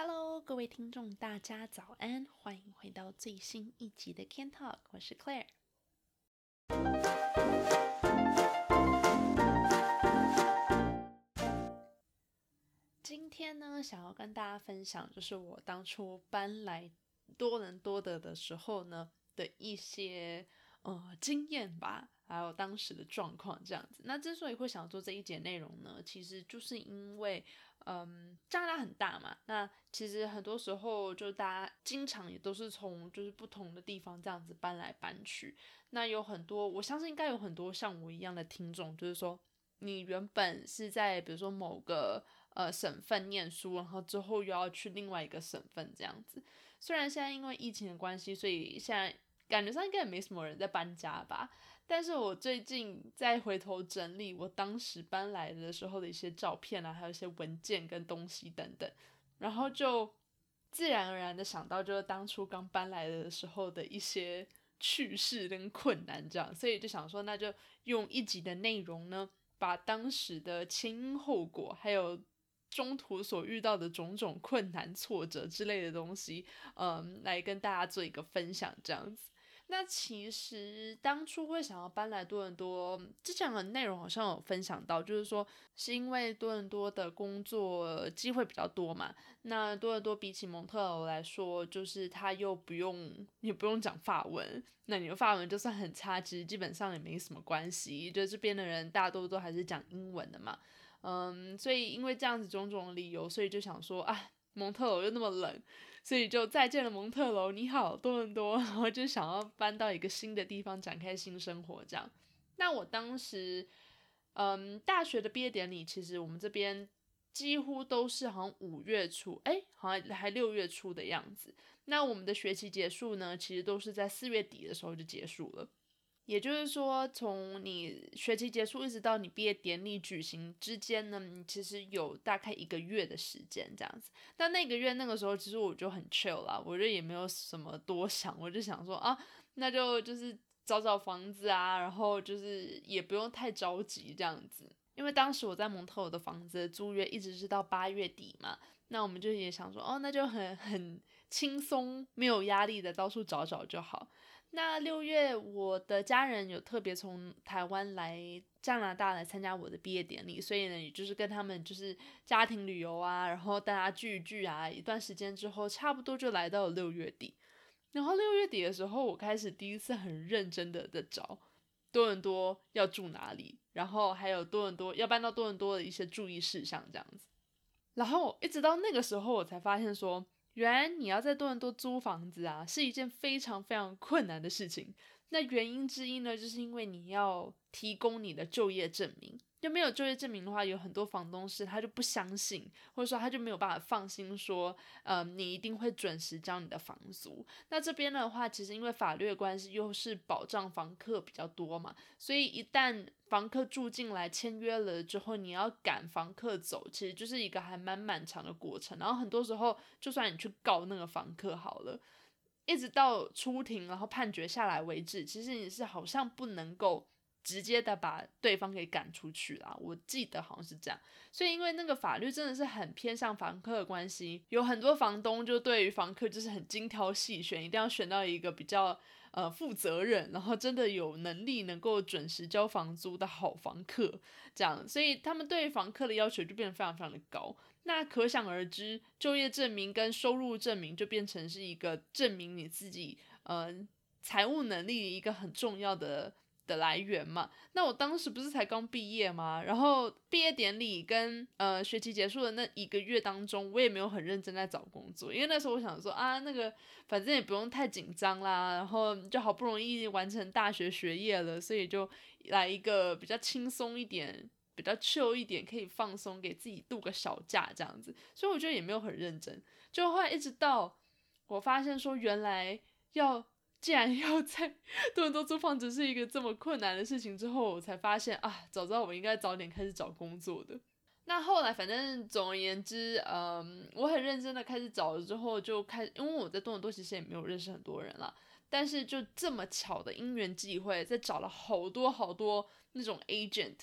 Hello，各位听众，大家早安，欢迎回到最新一集的 Can Talk，我是 Claire。今天呢，想要跟大家分享，就是我当初搬来多伦多的的时候呢的一些呃经验吧。还有当时的状况这样子。那之所以会想做这一节内容呢，其实就是因为，嗯，加拿大很大嘛。那其实很多时候就大家经常也都是从就是不同的地方这样子搬来搬去。那有很多，我相信应该有很多像我一样的听众，就是说你原本是在比如说某个呃省份念书，然后之后又要去另外一个省份这样子。虽然现在因为疫情的关系，所以现在。感觉上应该也没什么人在搬家吧，但是我最近在回头整理我当时搬来的时候的一些照片啊，还有一些文件跟东西等等，然后就自然而然的想到，就是当初刚搬来的时候的一些趣事跟困难，这样，所以就想说，那就用一集的内容呢，把当时的前因后果，还有中途所遇到的种种困难、挫折之类的东西，嗯，来跟大家做一个分享，这样子。那其实当初会想要搬来多伦多，之前的内容好像有分享到，就是说是因为多伦多的工作机会比较多嘛。那多伦多比起蒙特楼来说，就是他又不用也不用讲法文，那你的法文就算很差，其实基本上也没什么关系，就这边的人大多都还是讲英文的嘛。嗯，所以因为这样子种种理由，所以就想说啊。蒙特楼又那么冷，所以就再见了蒙特楼，你好多伦多，然后就想要搬到一个新的地方展开新生活这样。那我当时，嗯，大学的毕业典礼其实我们这边几乎都是好像五月初，哎，好像还六月初的样子。那我们的学期结束呢，其实都是在四月底的时候就结束了。也就是说，从你学期结束一直到你毕业典礼举行之间呢，你其实有大概一个月的时间这样子。但那个月那个时候，其实我就很 chill 啦，我就也没有什么多想，我就想说啊，那就就是找找房子啊，然后就是也不用太着急这样子。因为当时我在蒙特尔的房子租约一直是到八月底嘛，那我们就也想说，哦，那就很很轻松，没有压力的到处找找就好。那六月，我的家人有特别从台湾来加拿大来参加我的毕业典礼，所以呢，也就是跟他们就是家庭旅游啊，然后大家聚一聚啊，一段时间之后，差不多就来到了六月底。然后六月底的时候，我开始第一次很认真的在找多伦多要住哪里，然后还有多伦多要搬到多伦多的一些注意事项这样子。然后一直到那个时候，我才发现说。原来你要在多伦多租房子啊，是一件非常非常困难的事情。那原因之一呢，就是因为你要提供你的就业证明。就没有就业证明的话，有很多房东是他就不相信，或者说他就没有办法放心说，嗯，你一定会准时交你的房租。那这边的话，其实因为法律的关系，又是保障房客比较多嘛，所以一旦房客住进来签约了之后，你要赶房客走，其实就是一个还蛮漫长的过程。然后很多时候，就算你去告那个房客好了，一直到出庭然后判决下来为止，其实你是好像不能够。直接的把对方给赶出去啦，我记得好像是这样。所以因为那个法律真的是很偏向房客的关系，有很多房东就对于房客就是很精挑细选，一定要选到一个比较呃负责任，然后真的有能力能够准时交房租的好房客，这样。所以他们对房客的要求就变得非常非常的高。那可想而知，就业证明跟收入证明就变成是一个证明你自己呃财务能力一个很重要的。的来源嘛，那我当时不是才刚毕业吗？然后毕业典礼跟呃学期结束的那一个月当中，我也没有很认真在找工作，因为那时候我想说啊，那个反正也不用太紧张啦，然后就好不容易完成大学学业了，所以就来一个比较轻松一点、比较 chill 一点，可以放松，给自己度个小假这样子。所以我觉得也没有很认真，就后来一直到我发现说，原来要。既然要在多伦多租房子是一个这么困难的事情，之后我才发现啊，早知道我应该早点开始找工作的。那后来反正总而言之，嗯，我很认真的开始找了之后，就开，因为我在多伦多其实也没有认识很多人了，但是就这么巧的因缘际会，在找了好多好多那种 agent，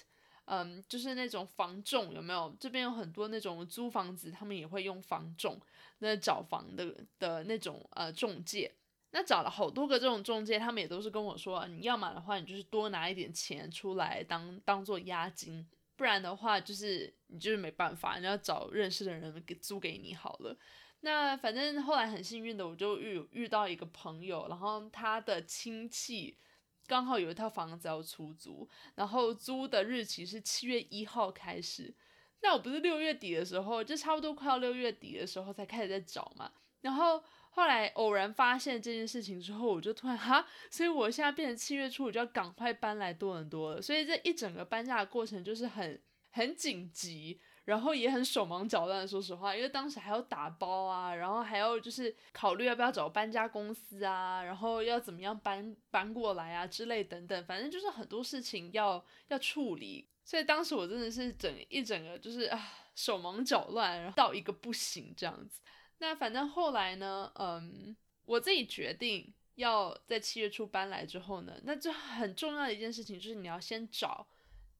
嗯，就是那种房仲有没有？这边有很多那种租房子，他们也会用房仲，那找房的的那种呃中介。那找了好多个这种中介，他们也都是跟我说，你要买的话，你就是多拿一点钱出来当当做押金，不然的话就是你就是没办法，你要找认识的人给租给你好了。那反正后来很幸运的，我就遇遇到一个朋友，然后他的亲戚。刚好有一套房子要出租，然后租的日期是七月一号开始。那我不是六月底的时候，就差不多快要六月底的时候才开始在找嘛。然后后来偶然发现这件事情之后，我就突然哈，所以我现在变成七月初，我就要赶快搬来多伦多了。所以这一整个搬家的过程就是很很紧急。然后也很手忙脚乱，说实话，因为当时还要打包啊，然后还要就是考虑要不要找搬家公司啊，然后要怎么样搬搬过来啊之类等等，反正就是很多事情要要处理，所以当时我真的是整一整个就是啊手忙脚乱，然后到一个不行这样子。那反正后来呢，嗯，我自己决定要在七月初搬来之后呢，那就很重要的一件事情就是你要先找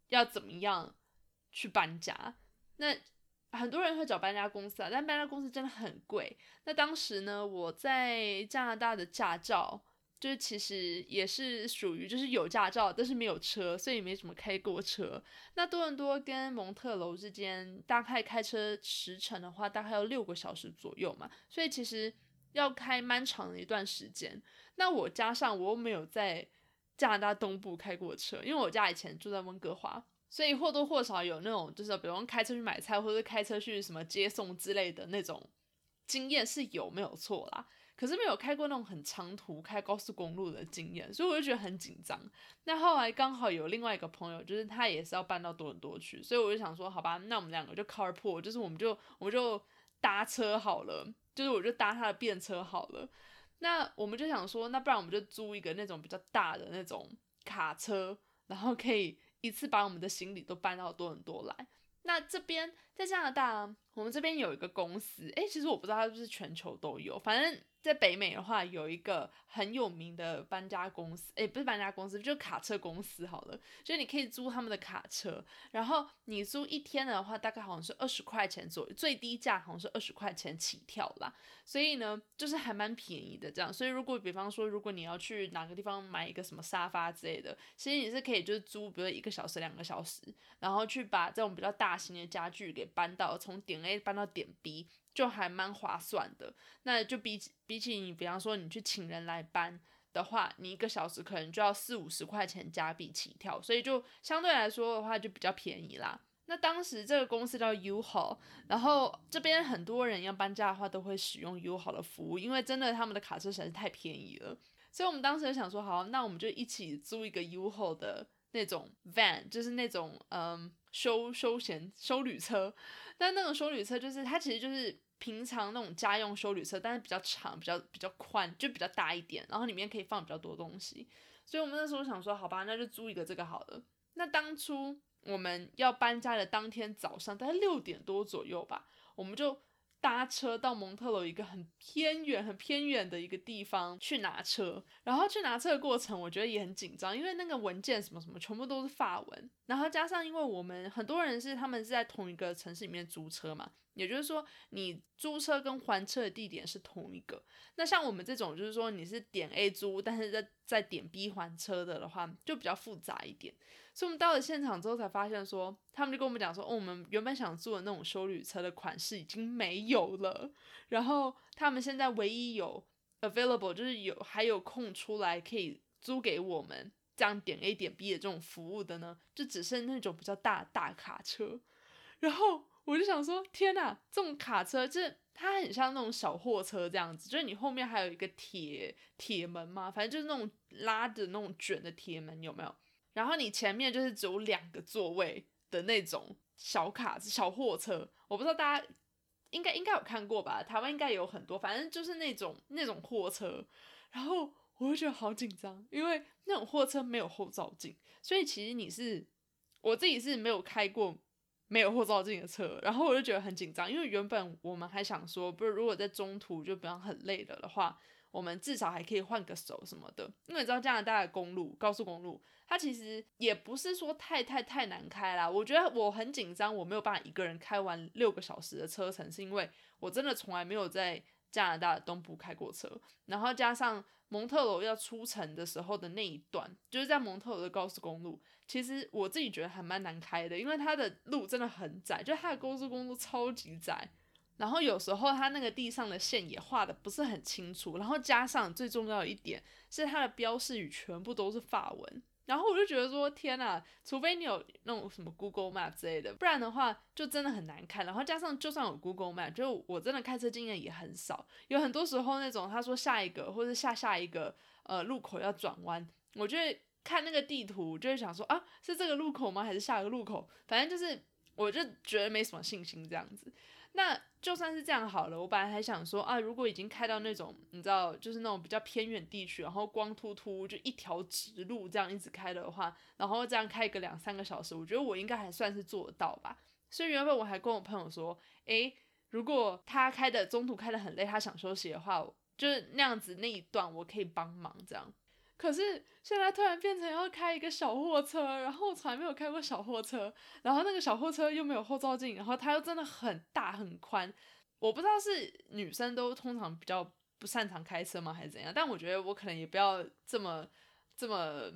要怎么样去搬家。那很多人会找搬家公司啊，但搬家公司真的很贵。那当时呢，我在加拿大的驾照就是其实也是属于就是有驾照，但是没有车，所以没怎么开过车。那多伦多跟蒙特楼之间大概开车时程的话，大概要六个小时左右嘛，所以其实要开蛮长的一段时间。那我加上我又没有在加拿大东部开过车，因为我家以前住在温哥华。所以或多或少有那种，就是比如开车去买菜，或者开车去什么接送之类的那种经验是有没有错啦？可是没有开过那种很长途开高速公路的经验，所以我就觉得很紧张。那后来刚好有另外一个朋友，就是他也是要搬到多伦多去，所以我就想说，好吧，那我们两个就 carpool，就是我们就我们就搭车好了，就是我就搭他的便车好了。那我们就想说，那不然我们就租一个那种比较大的那种卡车，然后可以。一次把我们的行李都搬到多伦多来。那这边在加拿大，我们这边有一个公司，诶，其实我不知道它是不是全球都有，反正。在北美的话，有一个很有名的搬家公司，诶，不是搬家公司，就卡车公司好了。就你可以租他们的卡车，然后你租一天的话，大概好像是二十块钱左右，最低价好像是二十块钱起跳啦。所以呢，就是还蛮便宜的这样。所以如果比方说，如果你要去哪个地方买一个什么沙发之类的，其实你是可以就是租，比如一个小时、两个小时，然后去把这种比较大型的家具给搬到从点 A 搬到点 B。就还蛮划算的，那就比比起你，比方说你去请人来搬的话，你一个小时可能就要四五十块钱加币起跳，所以就相对来说的话就比较便宜啦。那当时这个公司叫 U haul，，然后这边很多人要搬家的话都会使用 U haul 的服务，因为真的他们的卡车实在是太便宜了，所以我们当时就想说，好，那我们就一起租一个 U haul 的那种 van，就是那种嗯休休闲休旅车，但那种休旅车就是它其实就是。平常那种家用休旅车，但是比较长、比较比较宽，就比较大一点，然后里面可以放比较多东西。所以我们那时候想说，好吧，那就租一个这个好了。那当初我们要搬家的当天早上，大概六点多左右吧，我们就搭车到蒙特楼一个很偏远、很偏远的一个地方去拿车。然后去拿车的过程，我觉得也很紧张，因为那个文件什么什么全部都是法文，然后加上因为我们很多人是他们是在同一个城市里面租车嘛。也就是说，你租车跟还车的地点是同一个。那像我们这种，就是说你是点 A 租，但是在在点 B 还车的的话，就比较复杂一点。所以我们到了现场之后才发现，说他们就跟我们讲说，哦，我们原本想租的那种修旅车的款式已经没有了。然后他们现在唯一有 available，就是有还有空出来可以租给我们这样点 A 点 B 的这种服务的呢，就只剩那种比较大大卡车。然后。我就想说，天呐，这种卡车就是它很像那种小货车这样子，就是你后面还有一个铁铁门嘛，反正就是那种拉的那种卷的铁门，有没有？然后你前面就是只有两个座位的那种小卡小货车，我不知道大家应该应该有看过吧？台湾应该有很多，反正就是那种那种货车。然后我就觉得好紧张，因为那种货车没有后照镜，所以其实你是我自己是没有开过。没有后照镜的车，然后我就觉得很紧张，因为原本我们还想说，不是如果在中途就比方很累了的话，我们至少还可以换个手什么的。因为你知道加拿大的公路，高速公路，它其实也不是说太太太难开啦。我觉得我很紧张，我没有办法一个人开完六个小时的车程，是因为我真的从来没有在加拿大东部开过车，然后加上。蒙特罗要出城的时候的那一段，就是在蒙特罗的高速公路。其实我自己觉得还蛮难开的，因为它的路真的很窄，就它的高速公路超级窄。然后有时候它那个地上的线也画的不是很清楚，然后加上最重要的一点是它的标示语全部都是法文。然后我就觉得说，天呐，除非你有那种什么 Google Map 之类的，不然的话就真的很难看。然后加上就算有 Google Map，就我真的开车经验也很少，有很多时候那种他说下一个或者下下一个呃路口要转弯，我就会看那个地图，就会想说啊，是这个路口吗？还是下一个路口？反正就是我就觉得没什么信心这样子。那就算是这样好了，我本来还想说啊，如果已经开到那种你知道，就是那种比较偏远地区，然后光秃秃就一条直路这样一直开的话，然后这样开个两三个小时，我觉得我应该还算是做得到吧。所以原本我还跟我朋友说，诶，如果他开的中途开的很累，他想休息的话，就是那样子那一段我可以帮忙这样。可是现在突然变成要开一个小货车，然后我从来没有开过小货车，然后那个小货车又没有后照镜，然后它又真的很大很宽，我不知道是女生都通常比较不擅长开车吗，还是怎样？但我觉得我可能也不要这么这么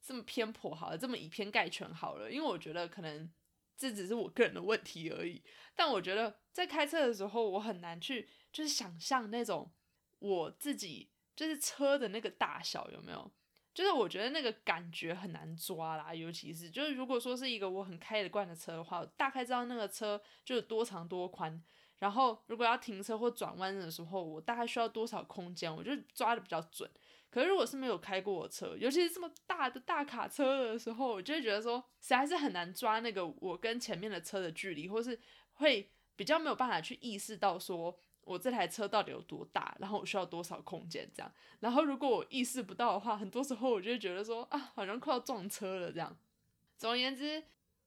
这么偏颇好了，这么以偏概全好了，因为我觉得可能这只是我个人的问题而已。但我觉得在开车的时候，我很难去就是想象那种我自己。就是车的那个大小有没有？就是我觉得那个感觉很难抓啦，尤其是就是如果说是一个我很开得惯的车的话，大概知道那个车就是多长多宽，然后如果要停车或转弯的时候，我大概需要多少空间，我就抓的比较准。可是如果是没有开过车，尤其是这么大的大卡车的时候，我就会觉得说实在是很难抓那个我跟前面的车的距离，或是会比较没有办法去意识到说。我这台车到底有多大？然后我需要多少空间？这样，然后如果我意识不到的话，很多时候我就会觉得说啊，好像快要撞车了这样。总而言之，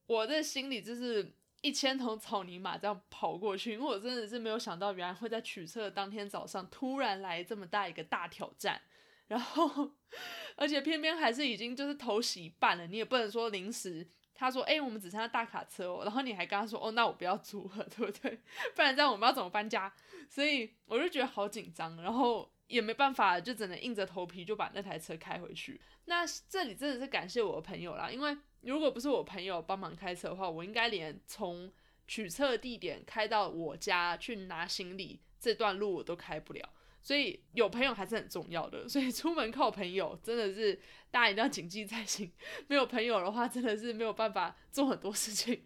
我的心里就是一千头草泥马这样跑过去，因为我真的是没有想到，原来会在取车的当天早上突然来这么大一个大挑战。然后，而且偏偏还是已经就是头洗一半了，你也不能说临时。他说：“哎，我们只剩下大卡车哦。”然后你还跟他说：“哦，那我不要租了，对不对？不然这样我们要怎么搬家？”所以我就觉得好紧张，然后也没办法，就只能硬着头皮就把那台车开回去。那这里真的是感谢我的朋友啦，因为如果不是我朋友帮忙开车的话，我应该连从取车地点开到我家去拿行李这段路我都开不了。所以有朋友还是很重要的，所以出门靠朋友真的是大家一定要谨记在心。没有朋友的话，真的是没有办法做很多事情。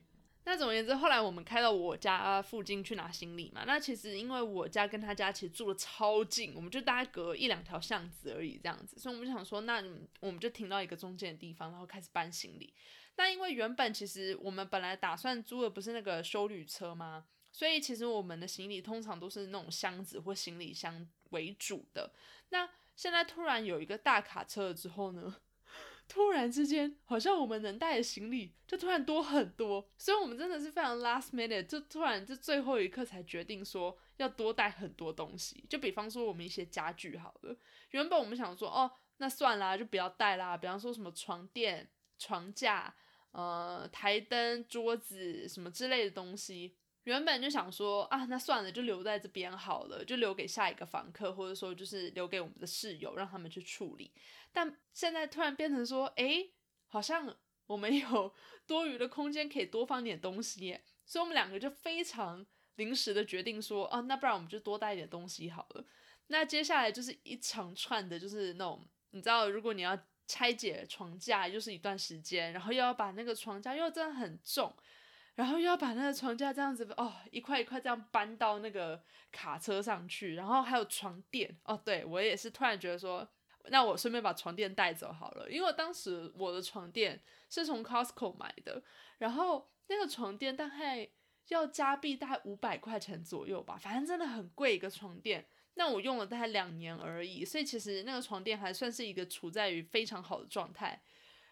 那总而言之，后来我们开到我家附近去拿行李嘛。那其实因为我家跟他家其实住的超近，我们就大概隔一两条巷子而已这样子，所以我们就想说，那我们就停到一个中间的地方，然后开始搬行李。那因为原本其实我们本来打算租的不是那个修旅车吗？所以其实我们的行李通常都是那种箱子或行李箱为主的。那现在突然有一个大卡车了之后呢，突然之间好像我们能带的行李就突然多很多，所以我们真的是非常 last minute，就突然就最后一刻才决定说要多带很多东西。就比方说我们一些家具好了，原本我们想说哦，那算啦，就不要带啦。比方说什么床垫、床架、呃台灯、桌子什么之类的东西。原本就想说啊，那算了，就留在这边好了，就留给下一个房客，或者说就是留给我们的室友，让他们去处理。但现在突然变成说，哎，好像我们有 多余的空间可以多放点东西，所以我们两个就非常临时的决定说，啊，那不然我们就多带一点东西好了。那接下来就是一长串的，就是那种你知道，如果你要拆解床架，就是一段时间，然后又要把那个床架又真的很重。然后又要把那个床架这样子哦，一块一块这样搬到那个卡车上去，然后还有床垫哦。对我也是突然觉得说，那我顺便把床垫带走好了，因为当时我的床垫是从 Costco 买的，然后那个床垫大概要加币大概五百块钱左右吧，反正真的很贵一个床垫。那我用了大概两年而已，所以其实那个床垫还算是一个处在于非常好的状态。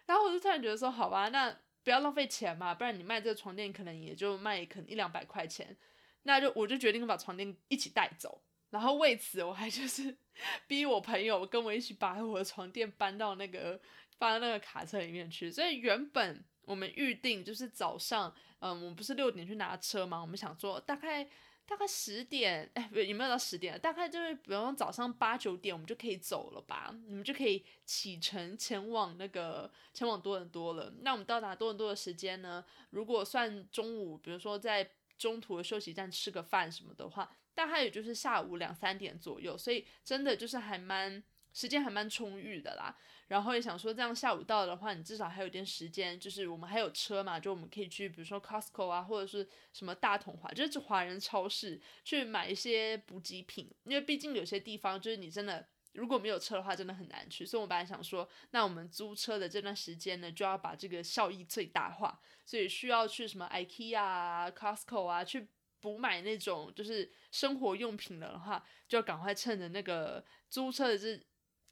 然后我就突然觉得说，好吧，那。不要浪费钱嘛，不然你卖这个床垫可能也就卖可能一两百块钱，那就我就决定把床垫一起带走，然后为此我还就是 逼我朋友跟我一起把我的床垫搬到那个放到那个卡车里面去。所以原本我们预定就是早上，嗯，我们不是六点去拿车嘛？我们想说大概。大概十点，哎，不，有没有到十点？大概就是，比方早上八九点，我们就可以走了吧？你们就可以启程前往那个前往多伦多了。那我们到达多伦多的时间呢？如果算中午，比如说在中途的休息站吃个饭什么的话，大概也就是下午两三点左右。所以真的就是还蛮时间还蛮充裕的啦。然后也想说，这样下午到的话，你至少还有点时间，就是我们还有车嘛，就我们可以去，比如说 Costco 啊，或者是什么大统华，就是华人超市去买一些补给品。因为毕竟有些地方就是你真的如果没有车的话，真的很难去。所以我本来想说，那我们租车的这段时间呢，就要把这个效益最大化，所以需要去什么 IKEA 啊、Costco 啊去补买那种就是生活用品的话，就赶快趁着那个租车的这。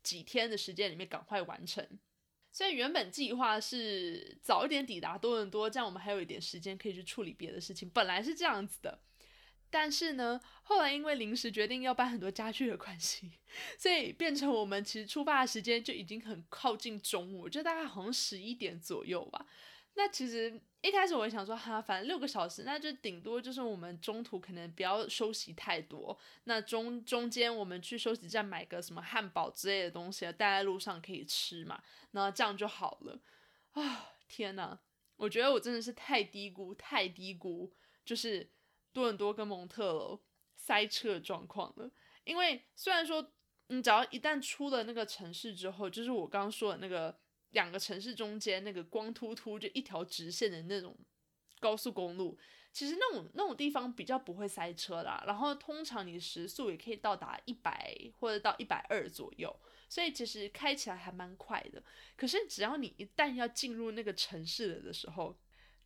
几天的时间里面赶快完成，所以原本计划是早一点抵达多伦多，这样我们还有一点时间可以去处理别的事情。本来是这样子的，但是呢，后来因为临时决定要搬很多家具的关系，所以变成我们其实出发的时间就已经很靠近中午，就大概好像十一点左右吧。那其实。一开始我想说哈，反正六个小时，那就顶多就是我们中途可能不要休息太多。那中中间我们去休息站买个什么汉堡之类的东西，带在路上可以吃嘛，那这样就好了。啊，天呐，我觉得我真的是太低估、太低估，就是多伦多跟蒙特楼塞车的状况了。因为虽然说，你只要一旦出了那个城市之后，就是我刚刚说的那个。两个城市中间那个光秃秃就一条直线的那种高速公路，其实那种那种地方比较不会塞车啦。然后通常你时速也可以到达一百或者到一百二左右，所以其实开起来还蛮快的。可是只要你一旦要进入那个城市了的时候，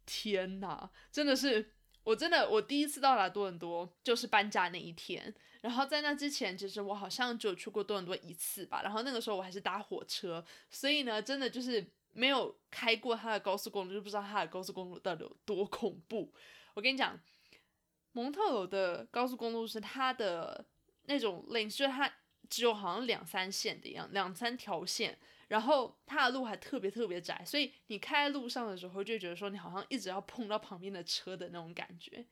天哪，真的是我真的我第一次到达多伦多就是搬家那一天。然后在那之前，其实我好像只有去过多伦多一次吧。然后那个时候我还是搭火车，所以呢，真的就是没有开过它的高速公路，就不知道它的高速公路到底有多恐怖。我跟你讲，蒙特楼的高速公路是它的那种 lane，就是它只有好像两三线的一样，两三条线，然后它的路还特别特别窄，所以你开在路上的时候就觉得说你好像一直要碰到旁边的车的那种感觉。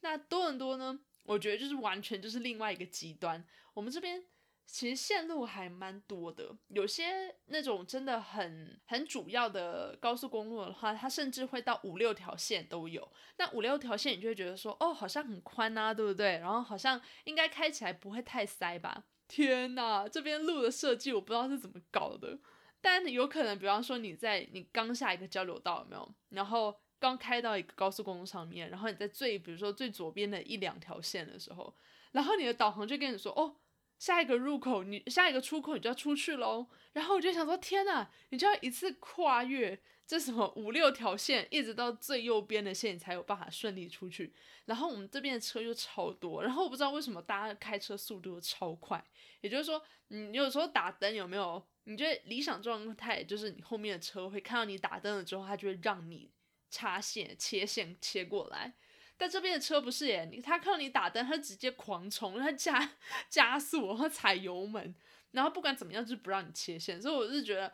那多伦多呢？我觉得就是完全就是另外一个极端。我们这边其实线路还蛮多的，有些那种真的很很主要的高速公路的话，它甚至会到五六条线都有。那五六条线，你就会觉得说，哦，好像很宽啊，对不对？然后好像应该开起来不会太塞吧？天哪，这边路的设计我不知道是怎么搞的，但有可能，比方说你在你刚下一个交流道有没有？然后。刚开到一个高速公路上面，然后你在最，比如说最左边的一两条线的时候，然后你的导航就跟你说，哦，下一个入口，你下一个出口你就要出去喽。然后我就想说，天呐，你就要一次跨越这什么五六条线，一直到最右边的线，你才有办法顺利出去。然后我们这边的车又超多，然后我不知道为什么大家开车速度超快，也就是说，你有时候打灯有没有？你觉得理想状态就是你后面的车会看到你打灯了之后，它就会让你。插线切线切过来，但这边的车不是耶，你他看到你打灯，他直接狂冲，他加加速，然后踩油门，然后不管怎么样就是不让你切线，所以我是觉得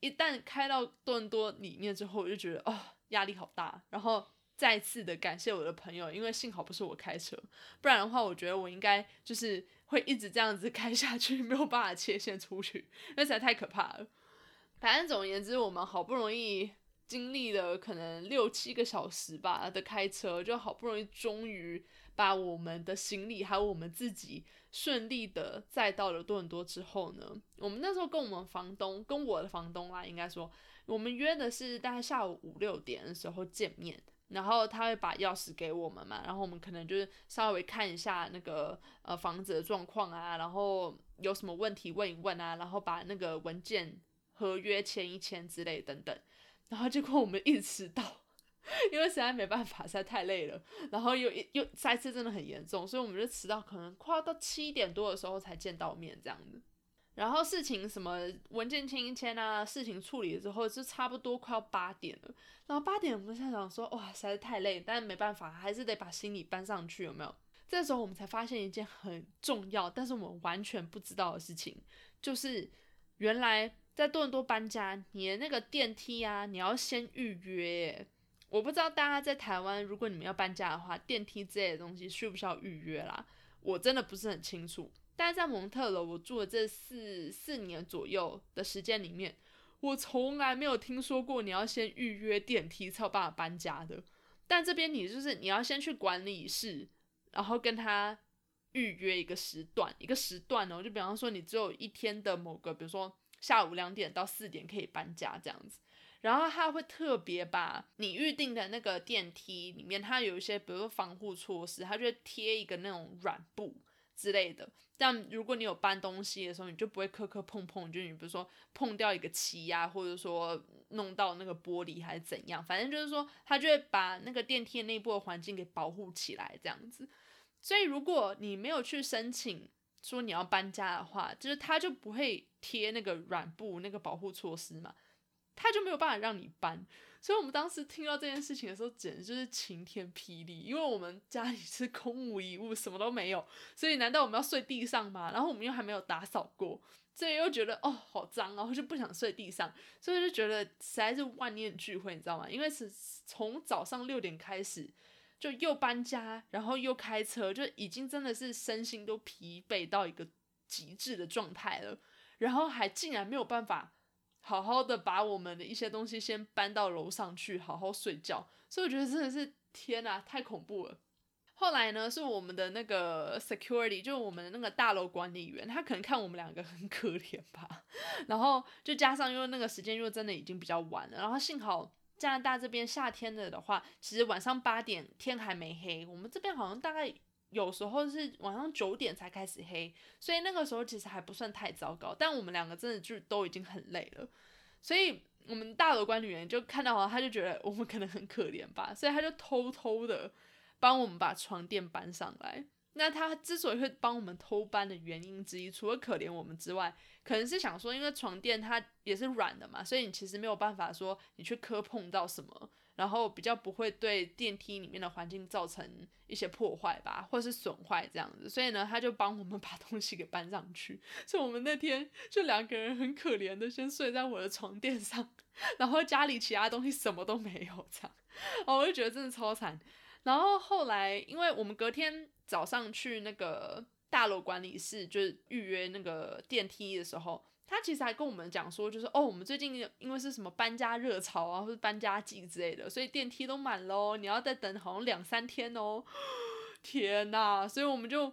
一旦开到多伦多里面之后，我就觉得哦压力好大，然后再次的感谢我的朋友，因为幸好不是我开车，不然的话我觉得我应该就是会一直这样子开下去，没有办法切线出去，那实在太可怕了。反正总而言之，我们好不容易。经历了可能六七个小时吧的开车，就好不容易终于把我们的行李还有我们自己顺利的载到了多伦多之后呢，我们那时候跟我们房东跟我的房东啦，应该说我们约的是大概下午五六点的时候见面，然后他会把钥匙给我们嘛，然后我们可能就是稍微看一下那个呃房子的状况啊，然后有什么问题问一问啊，然后把那个文件合约签一签之类等等。然后结果我们一直迟到，因为实在没办法，实在太累了。然后又又塞车真的很严重，所以我们就迟到，可能快要到七点多的时候才见到面这样子。然后事情什么文件签一签啊，事情处理了之后，就差不多快要八点了。然后八点我们在想说，哇，实在太累，但是没办法，还是得把行李搬上去，有没有？这时候我们才发现一件很重要，但是我们完全不知道的事情，就是原来在多伦多搬家，你的那个电梯啊，你要先预约。我不知道大家在台湾，如果你们要搬家的话，电梯之类的东西需不需要预约啦？我真的不是很清楚。但是在蒙特楼，我住了这四四年左右的时间里面，我从来没有听说过你要先预约电梯才有办法搬家的。但这边你就是你要先去管理室，然后跟他预约一个时段，一个时段哦，就比方说你只有一天的某个，比如说下午两点到四点可以搬家这样子。然后他会特别把你预定的那个电梯里面，它有一些比如说防护措施，它就会贴一个那种软布之类的。但如果你有搬东西的时候，你就不会磕磕碰碰，就你比如说碰掉一个漆呀，或者说弄到那个玻璃还是怎样，反正就是说，它就会把那个电梯内部的环境给保护起来这样子。所以如果你没有去申请说你要搬家的话，就是他就不会贴那个软布那个保护措施嘛。他就没有办法让你搬，所以我们当时听到这件事情的时候，简直就是晴天霹雳。因为我们家里是空无一物，什么都没有，所以难道我们要睡地上吗？然后我们又还没有打扫过，所以又觉得哦好脏，然后就不想睡地上，所以就觉得实在是万念俱灰，你知道吗？因为是从早上六点开始，就又搬家，然后又开车，就已经真的是身心都疲惫到一个极致的状态了，然后还竟然没有办法。好好的把我们的一些东西先搬到楼上去，好好睡觉。所以我觉得真的是天呐，太恐怖了。后来呢，是我们的那个 security，就是我们的那个大楼管理员，他可能看我们两个很可怜吧。然后就加上因为那个时间又真的已经比较晚了，然后幸好加拿大这边夏天的的话，其实晚上八点天还没黑，我们这边好像大概。有时候是晚上九点才开始黑，所以那个时候其实还不算太糟糕。但我们两个真的就都已经很累了，所以我们大楼管理员就看到了，他就觉得我们可能很可怜吧，所以他就偷偷的帮我们把床垫搬上来。那他之所以会帮我们偷搬的原因之一，除了可怜我们之外，可能是想说，因为床垫它也是软的嘛，所以你其实没有办法说你去磕碰到什么。然后比较不会对电梯里面的环境造成一些破坏吧，或是损坏这样子，所以呢，他就帮我们 把东西给搬上去。所以我们那天就两个人很可怜的先睡在我的床垫上，然后家里其他东西什么都没有这样，哦，我就觉得真的超惨。然后后来，因为我们隔天早上去那个大楼管理室，就是预约那个电梯的时候。他其实还跟我们讲说，就是哦，我们最近因为是什么搬家热潮啊，或者搬家季之类的，所以电梯都满喽，你要再等好像两三天哦。天呐！所以我们就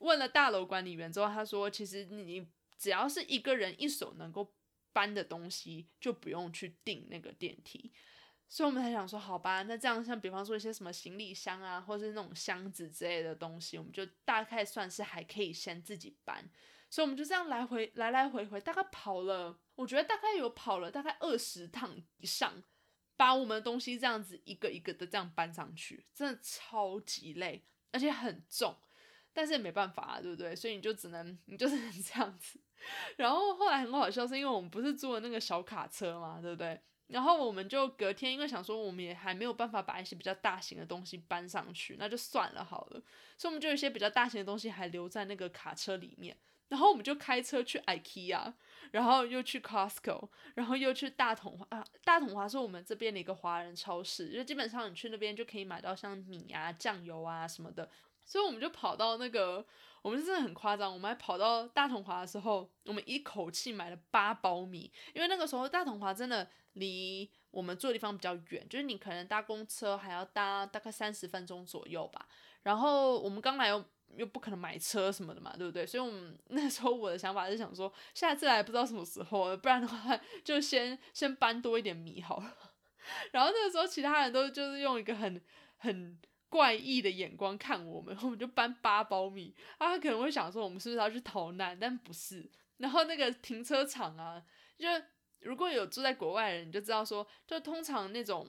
问了大楼管理员之后，他说，其实你只要是一个人一手能够搬的东西，就不用去订那个电梯。所以我们才想说，好吧，那这样像比方说一些什么行李箱啊，或是那种箱子之类的东西，我们就大概算是还可以先自己搬。所以我们就这样来回来来回回，大概跑了，我觉得大概有跑了大概二十趟以上，把我们的东西这样子一个一个的这样搬上去，真的超级累，而且很重，但是也没办法，啊对不对？所以你就只能你就是 这样子。然后后来很好笑，是因为我们不是租了那个小卡车嘛，对不对？然后我们就隔天，因为想说我们也还没有办法把一些比较大型的东西搬上去，那就算了好了。所以我们就有一些比较大型的东西还留在那个卡车里面。然后我们就开车去 IKEA，然后又去 Costco，然后又去大统华啊，大统华是我们这边的一个华人超市，就基本上你去那边就可以买到像米啊、酱油啊什么的。所以我们就跑到那个，我们真的很夸张，我们还跑到大统华的时候，我们一口气买了八包米，因为那个时候大统华真的离我们住的地方比较远，就是你可能搭公车还要搭大概三十分钟左右吧。然后我们刚来又。又不可能买车什么的嘛，对不对？所以，我们那时候我的想法是想说，下次来不知道什么时候，不然的话就先先搬多一点米好了。然后那个时候，其他人都就是用一个很很怪异的眼光看我们，我们就搬八包米。他可能会想说，我们是不是要去逃难？但不是。然后那个停车场啊，就如果有住在国外的人，你就知道说，就通常那种。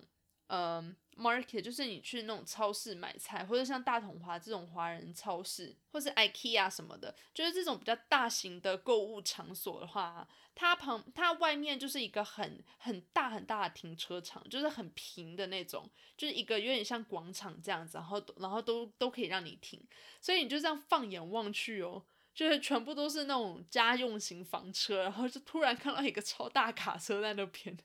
嗯，market，就是你去那种超市买菜，或者像大统华这种华人超市，或是 IKEA 什么的，就是这种比较大型的购物场所的话，它旁它外面就是一个很很大很大的停车场，就是很平的那种，就是一个有点像广场这样子，然后然后都都可以让你停，所以你就这样放眼望去哦。就是全部都是那种家用型房车，然后就突然看到一个超大卡车在那边，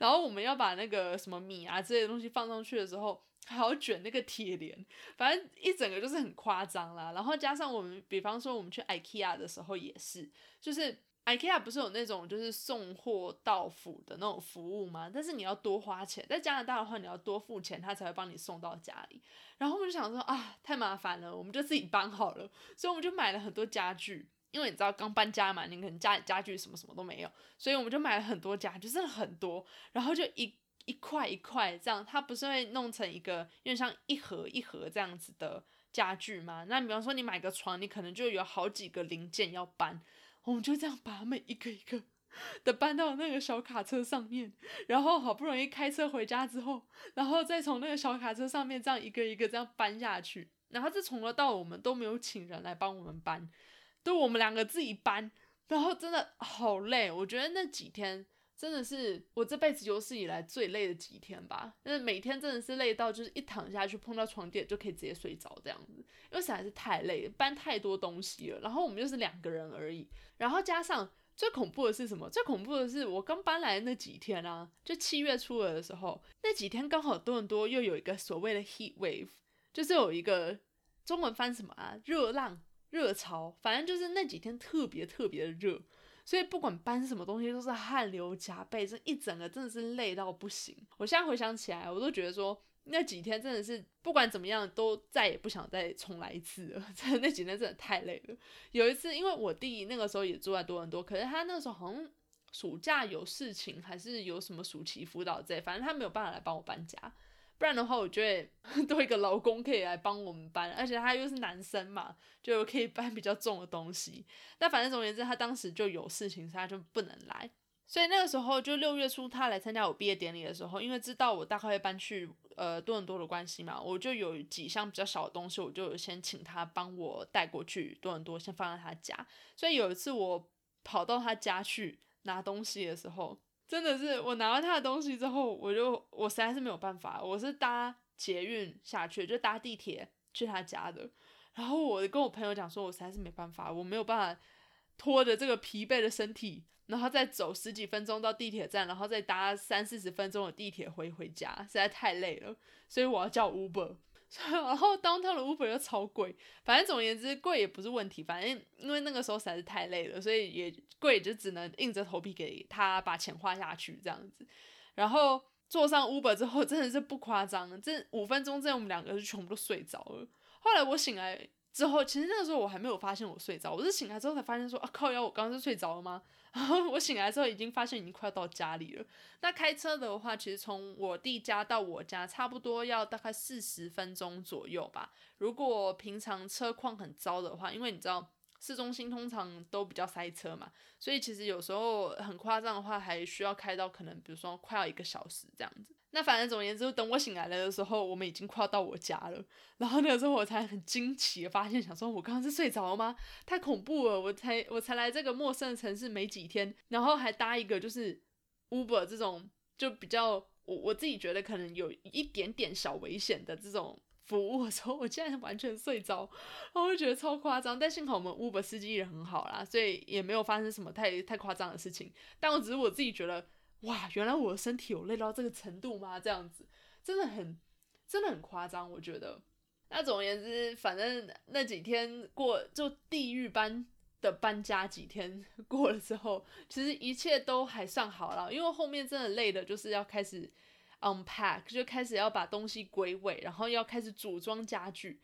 然后我们要把那个什么米啊这些东西放上去的时候，还要卷那个铁帘，反正一整个就是很夸张啦。然后加上我们，比方说我们去 IKEA 的时候也是，就是。IKEA 不是有那种就是送货到府的那种服务吗？但是你要多花钱，在加拿大的话，你要多付钱，他才会帮你送到家里。然后我们就想说啊，太麻烦了，我们就自己搬好了。所以我们就买了很多家具，因为你知道刚搬家嘛，你可能家里家具什么什么都没有，所以我们就买了很多家具，真的很多。然后就一一块一块这样，它不是会弄成一个因为像一盒一盒这样子的家具吗？那比方说你买个床，你可能就有好几个零件要搬。我们就这样把它们一个一个的搬到那个小卡车上面，然后好不容易开车回家之后，然后再从那个小卡车上面这样一个一个这样搬下去，然后这从头到我们都没有请人来帮我们搬，都我们两个自己搬，然后真的好累，我觉得那几天。真的是我这辈子有史以来最累的几天吧，就是每天真的是累到就是一躺下去碰到床垫就可以直接睡着这样子，因为实在是太累，搬太多东西了。然后我们就是两个人而已，然后加上最恐怖的是什么？最恐怖的是我刚搬来的那几天啊，就七月初了的时候，那几天刚好多伦多又有一个所谓的 heat wave，就是有一个中文翻什么啊？热浪、热潮，反正就是那几天特别特别的热。所以不管搬什么东西都是汗流浃背，这一整个真的是累到不行。我现在回想起来，我都觉得说那几天真的是不管怎么样都再也不想再重来一次了。真的那几天真的太累了。有一次，因为我弟那个时候也住在多伦多，可是他那个时候好像暑假有事情，还是有什么暑期辅导之类，反正他没有办法来帮我搬家。不然的话，我觉得 多一个老公可以来帮我们搬，而且他又是男生嘛，就可以搬比较重的东西。那反正总而言之，他当时就有事情，他就不能来。所以那个时候就六月初他来参加我毕业典礼的时候，因为知道我大概会搬去呃多伦多的关系嘛，我就有几箱比较小的东西，我就先请他帮我带过去多伦多，先放在他家。所以有一次我跑到他家去拿东西的时候。真的是我拿完他的东西之后，我就我实在是没有办法，我是搭捷运下去，就搭地铁去他家的。然后我跟我朋友讲说，我实在是没办法，我没有办法拖着这个疲惫的身体，然后再走十几分钟到地铁站，然后再搭三四十分钟的地铁回回家，实在太累了，所以我要叫 Uber。然后当他的 Uber 又超贵，反正总而言之贵也不是问题，反正因为那个时候实在是太累了，所以也贵就只能硬着头皮给他把钱花下去这样子。然后坐上 Uber 之后真的是不夸张，这五分钟之内我们两个是全部都睡着了。后来我醒来之后，其实那个时候我还没有发现我睡着，我是醒来之后才发现说啊靠，要我刚刚是睡着了吗？然后我醒来之后，已经发现已经快要到家里了。那开车的话，其实从我弟家到我家，差不多要大概四十分钟左右吧。如果平常车况很糟的话，因为你知道市中心通常都比较塞车嘛，所以其实有时候很夸张的话，还需要开到可能比如说快要一个小时这样子。那反正总而言之，等我醒来了的时候，我们已经快要到我家了。然后那个时候我才很惊奇的发现，想说我刚刚是睡着了吗？太恐怖了！我才我才来这个陌生的城市没几天，然后还搭一个就是 Uber 这种就比较我我自己觉得可能有一点点小危险的这种服务的时候，我竟然完全睡着，然后就觉得超夸张。但幸好我们 Uber 司机人很好啦，所以也没有发生什么太太夸张的事情。但我只是我自己觉得。哇，原来我的身体有累到这个程度吗？这样子真的很，真的很夸张，我觉得。那总而言之，反正那几天过就地狱般的搬家几天 过了之后，其实一切都还算好了。因为后面真的累的，就是要开始 unpack，就开始要把东西归位，然后要开始组装家具。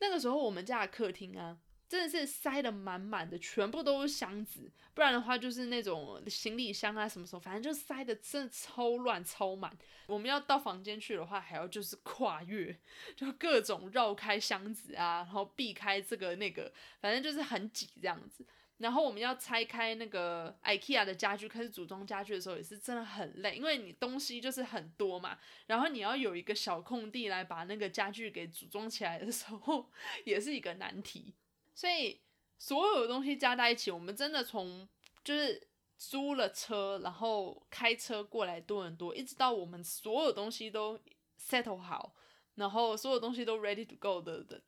那个时候我们家的客厅啊。真的是塞得满满的，全部都是箱子，不然的话就是那种行李箱啊，什么时候反正就塞的真的超乱超满。我们要到房间去的话，还要就是跨越，就各种绕开箱子啊，然后避开这个那个，反正就是很挤这样子。然后我们要拆开那个 IKEA 的家具，开始组装家具的时候，也是真的很累，因为你东西就是很多嘛，然后你要有一个小空地来把那个家具给组装起来的时候，也是一个难题。所以所有的东西加在一起，我们真的从就是租了车，然后开车过来多伦多，一直到我们所有东西都 settle 好，然后所有东西都 ready to go 的的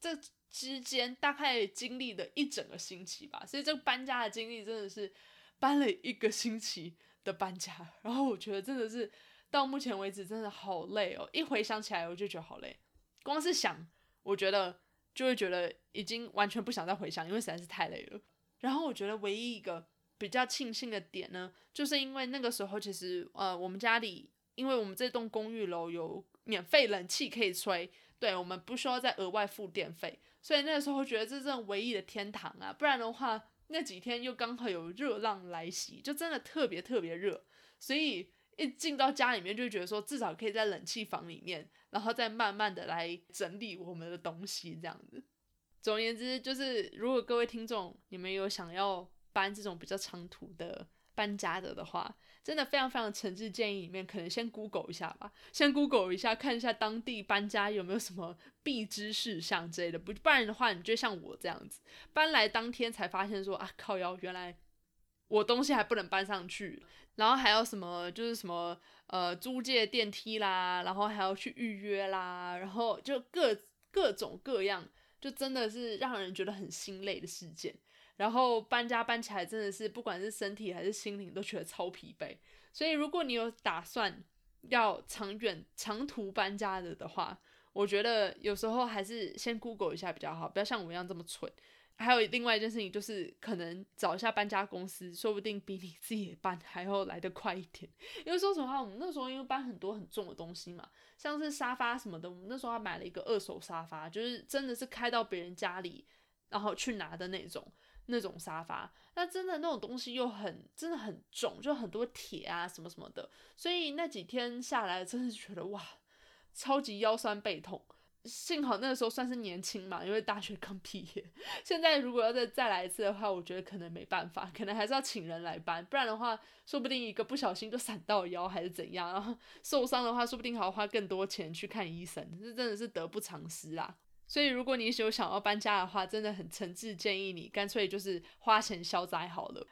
这。之间大概经历了一整个星期吧，所以这个搬家的经历真的是搬了一个星期的搬家，然后我觉得真的是到目前为止真的好累哦，一回想起来我就觉得好累，光是想我觉得就会觉得已经完全不想再回想，因为实在是太累了。然后我觉得唯一一个比较庆幸的点呢，就是因为那个时候其实呃我们家里，因为我们这栋公寓楼有免费冷气可以吹，对我们不需要再额外付电费。所以那个时候觉得这是唯一的天堂啊，不然的话那几天又刚好有热浪来袭，就真的特别特别热。所以一进到家里面就觉得说，至少可以在冷气房里面，然后再慢慢的来整理我们的东西这样子。总而言之，就是如果各位听众你们有想要搬这种比较长途的搬家的的话。真的非常非常诚挚建议，里面可能先 Google 一下吧，先 Google 一下，看一下当地搬家有没有什么必知事项之类的。不不然的话，你就像我这样子，搬来当天才发现说啊靠腰，原来我东西还不能搬上去，然后还有什么就是什么呃租借电梯啦，然后还要去预约啦，然后就各各种各样，就真的是让人觉得很心累的事件。然后搬家搬起来真的是，不管是身体还是心灵都觉得超疲惫。所以如果你有打算要长远长途搬家的的话，我觉得有时候还是先 Google 一下比较好，不要像我一样这么蠢。还有另外一件事情就是，可能找一下搬家公司，说不定比你自己搬还要来得快一点。因为说实话，我们那时候因为搬很多很重的东西嘛，像是沙发什么的，我们那时候还买了一个二手沙发，就是真的是开到别人家里然后去拿的那种。那种沙发，那真的那种东西又很真的很重，就很多铁啊什么什么的，所以那几天下来，真的觉得哇，超级腰酸背痛。幸好那个时候算是年轻嘛，因为大学刚毕业。现在如果要再再来一次的话，我觉得可能没办法，可能还是要请人来搬，不然的话，说不定一个不小心就闪到腰还是怎样，然后受伤的话，说不定还要花更多钱去看医生，这真的是得不偿失啊。所以，如果你有想要搬家的话，真的很诚挚建议你，干脆就是花钱消灾好了。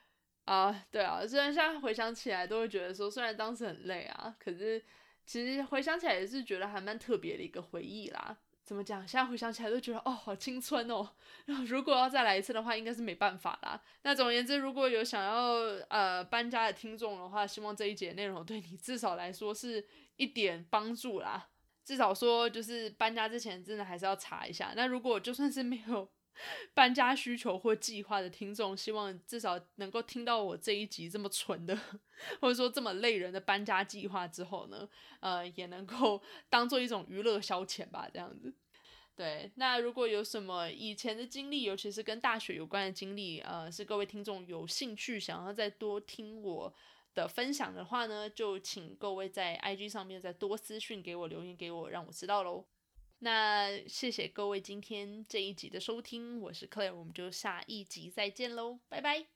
啊，对啊，虽然现在回想起来都会觉得说，虽然当时很累啊，可是其实回想起来也是觉得还蛮特别的一个回忆啦。怎么讲？现在回想起来都觉得哦，好青春哦。然后如果要再来一次的话，应该是没办法啦。那总而言之，如果有想要呃搬家的听众的话，希望这一节内容对你至少来说是一点帮助啦。至少说，就是搬家之前真的还是要查一下。那如果就算是没有 搬家需求或计划的听众，希望至少能够听到我这一集这么蠢的，或者说这么累人的搬家计划之后呢，呃，也能够 当做一种娱乐消遣吧，这样子。对，那如果有什么以前的经历，尤其是跟大学有关的经历，呃，是各位听众有兴趣想要再多听我。的分享的话呢，就请各位在 IG 上面再多私讯给我留言给我，让我知道喽。那谢谢各位今天这一集的收听，我是 Claire，我们就下一集再见喽，拜拜。